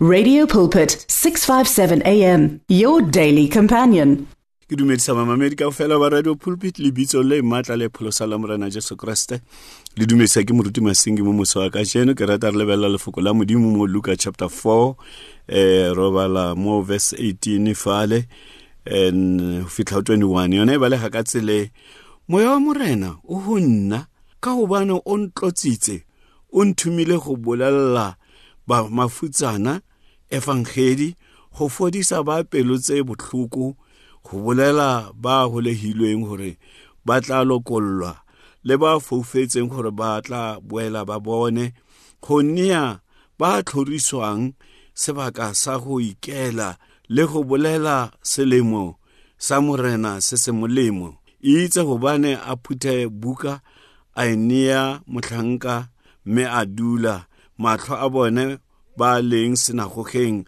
Radio Pulpit 657 AM your daily companion. ke dumedisa mamamedi ka fela ba radio pulpit lebitso le maatla le pholosa la morena jesu kreste le dumedisa ke moruti Masingi mo moso wa ka jeno ke rata re lebelela lefoko la modimo mo luka chapter 4 eh robala mo verse 18 fale en go fitlha 21 yone e balega ka tsele moya wa morena o go nna ka gobane o ntlotsitse o nthumile go bolelela ba mafutsana evangeli go fodisa ba pelo tse botlhoko go bolela ba holegilweng gore ba tla lokollwa le ba foufetseng gore ba tla boela ba bone. Go nea ba tlhoriswang sebaka sa go ikela le go bolela selemo sa morena se se molemo. E itse gobane a phuthe buka a e nea motlhanka mme a dula matlho a bone ba leng senagogeng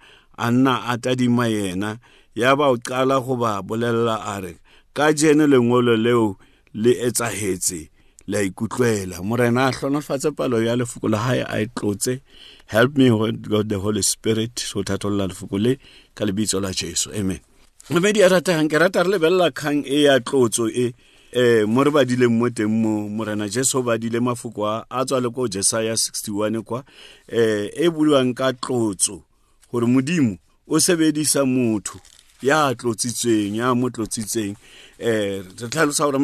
a nna a tadima yena ya ba o qala go ba bolelela a re ka jene lengolo leo le etsahetse la ikutlwela. Morena a hlonofatse palo ya lefoko la hae a e tlotse help me god the holy spirit go thatolola lefoko le ka lebitso la jesu. Amen. Mmedi a ratang ke rata re lebelela kgang e ya tlotso e eh mo re badileng mo teng mo morena jesu o badile mafoko a a tswa le ko jesaya 61 kwa. Eh e buliwang ka tlotso gore modimo o sebedisa motho ya tlotsitsweng ya mo tlotsitseng eh re tlhalosa gore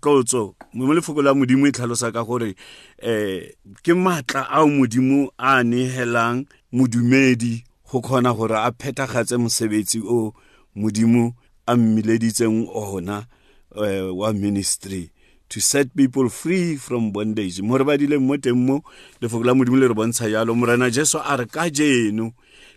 tlotso mo lefoko la modimo e tlhalosa ka gore eh ke matla a modimo a nehelang modumedi go kgona gore a phethagatse mosebetsi o modimo a mmileditseng ona uh, wa ministry to set people free from bondage. Mo re badileng mo teng mo lefoko la modimo le re bontsha jalo morena jesu a re ka jeno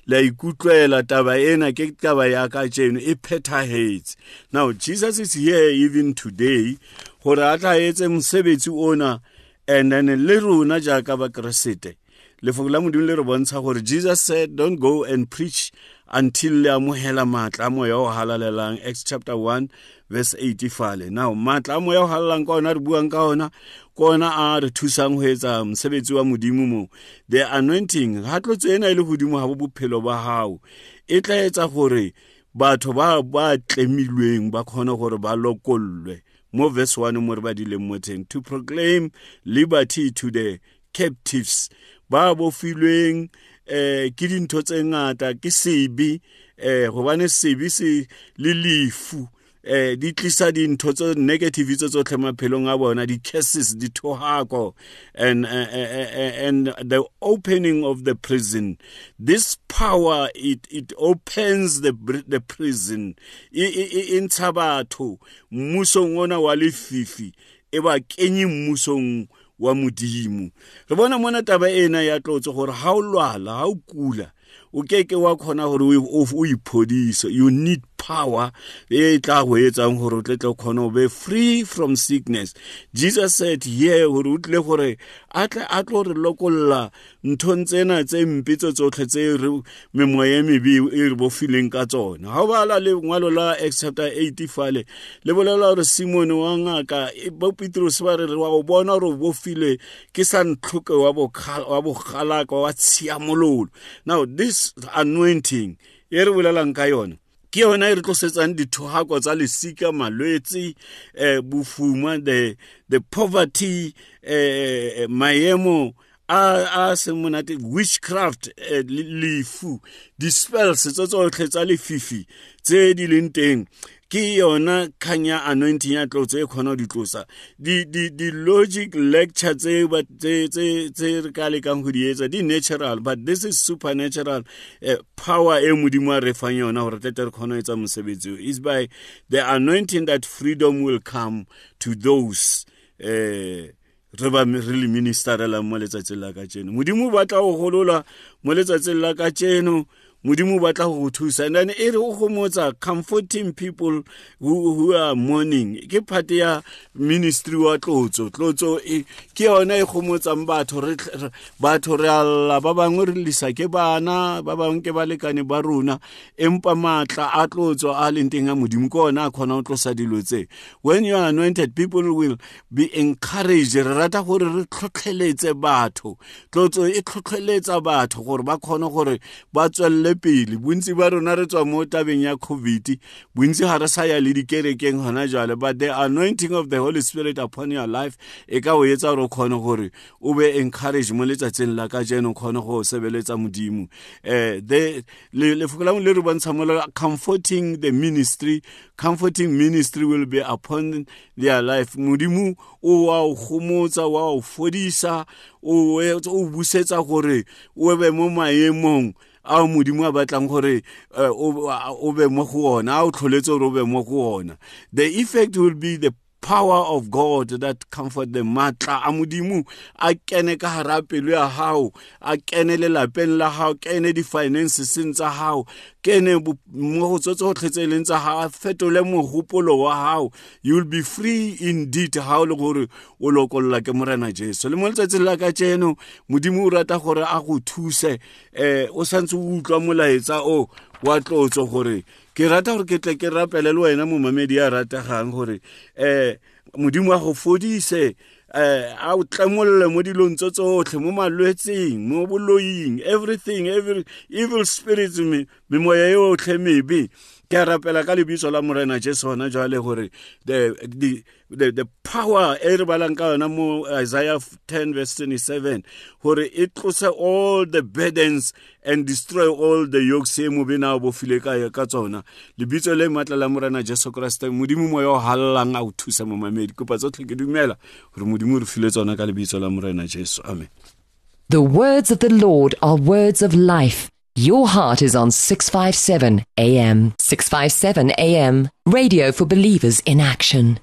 la ikutlwela taba ena ke taba ya ka jeno e phethahetse. Now jesus is here even today gore a tla etse mosebetsi ona and then le rona jaaka bakeresete lefoko la modimo le re bontsha gore jesus said don't go and preach until le amogela maatla a moya o halalelang. Acts chapter 1 verse 80 fale now maatla a moya o halalelang ka ona re buang ka ona ke ona a re thusang go etsa mosebetsi wa modimo mo the anointing ga tlotso ena e le godimo ga bo bophelo ba gago e tla etsa gore batho ba ba tlemilweng ba kgone gore ba lokollwe. Mo verse 1 mo re ba dileng mo teng to proclaim liberty to the captives. Ba bofilweng eh ke dintho tse ngata ke sebe eh gobane sebe se le lefu. Eh di tlisa dintho tse negative tse tsotlhe maphelong a bona di curses di thohako. And uh, and the opening of the prison this power it it opens the the prison. In tsabatho mmusong ona wa lefifi e ba kenye mmusong wa modimo. Re bona mona taba ena ya tlotse gore ha o lwala ha o kula o keke wa khona gore o iphodise. You need power e tla go etsang gore o tle tle o be free from sickness. Jesus said ye gore o tle gore a tle a tlo re lokolla nthong tsena tse mpe tse tsotlhe tse re memoya e mebe e re bofileng ka tsona. Ga o bala le ngwalo la acts chapter 8 fale le bolela gore simon wa ngaka bo petros ba re wa o bona gore o bofile ke sa wa bogalaka wa tshiamololo. Now this anointing e re bolelang ka yona ke yona e re tlosetsang dithohako tsa lesika malwetse eh bofuma the the poverty eh maemo a a se monate witchcraft lefu di-spells tse tsotlhe tsa lefifi tse di leng teng. Ke yona kgang ya anointing ya tlotso e kgona go di tlosa. Di-logic lecture tse re ka lekang go di etsa di-natural but this is supernatural uh, power e modimo a re fang yona gore tlete re kgona go etsa mosebetsi is by the anointing that freedom will come to those uh, re ba re le ministerela mo letsatsing la ka tseno modimo ba tla go golola mo letsatsing la ka tseno modimo batla go thusa and then e re o gomotsa comforting people who, who are mourning. Ke part ya ministry wa tlotso. Tlotso ke yona e gomotsang batho. Batho re alla. Ba bangwe re lisa ke bana ba bangwe ke balekane ba rona. Empa matla a tlotso a leng teng a modimo ke ona a kgona go tlosa dilo tse. When you are anointed people will be encouraged. Re rata gore re tlhotlheletse batho. Tlotso e tlhotlheletsa batho gore ba kgone gore ba tswelele pele. Bontsi ba rona re tswa mo tabeng ya covid. Bontsi ga re sa ya le dikerekeng gona jale but the anointing of the holy spirit upon your life e ka o etsa gore o kgone gore o be encourage mo letsatsing la ka jeno o kgone go sebeletsa modimo. Um lefoko la le re bontsha mo comforting the ministry. Comforting ministry will be upon their life. Modimo o wa o gomotsa wa o fodisa o busetsa gore o be mo maemong a modimo a batlang gore eh, o be mo go ona a o tlholetse gore o be mo go ona. The effect will be the power of God that comfort them matla a modimo a kene ka hara pelo ya hao a kene le lapeng la hao kene di finances tsa hao kene mo go tsotse go tlhetseleng tsa hao fetole mogopolo wa hao. You will be free indeed ha o le gore o lokolola ke morena jesu. Le mo letsatsing la ka tseno modimo o rata gore a go thuse um o santse o utlwa molaetsa o wa tlotso gore ke rata gore ke tle ke rapele le wena mo mamedi a rategang gore um modimo a go fodise um a o tlemolle mo dilong tso tsotlhe mo malwetseng mo boloing everything every evil spirits me memoya yotlhe mebe ke rapela ka lebitso la morena jesu jale gore the, power e re balang ka yona mo isaiah 10 verse 27 gore e tlose all the burdens and destroy all the yokes e bofile ka tsona. Lebitso le la morena jesu modimo moya o a o thusa mo mamedi kopa tsotlhe ke dumela gore modimo re file tsona ka lebitso la morena jesu. Amen. The words of the Lord are words of life. Your heart is on 657 AM. 657 AM. Radio for believers in action.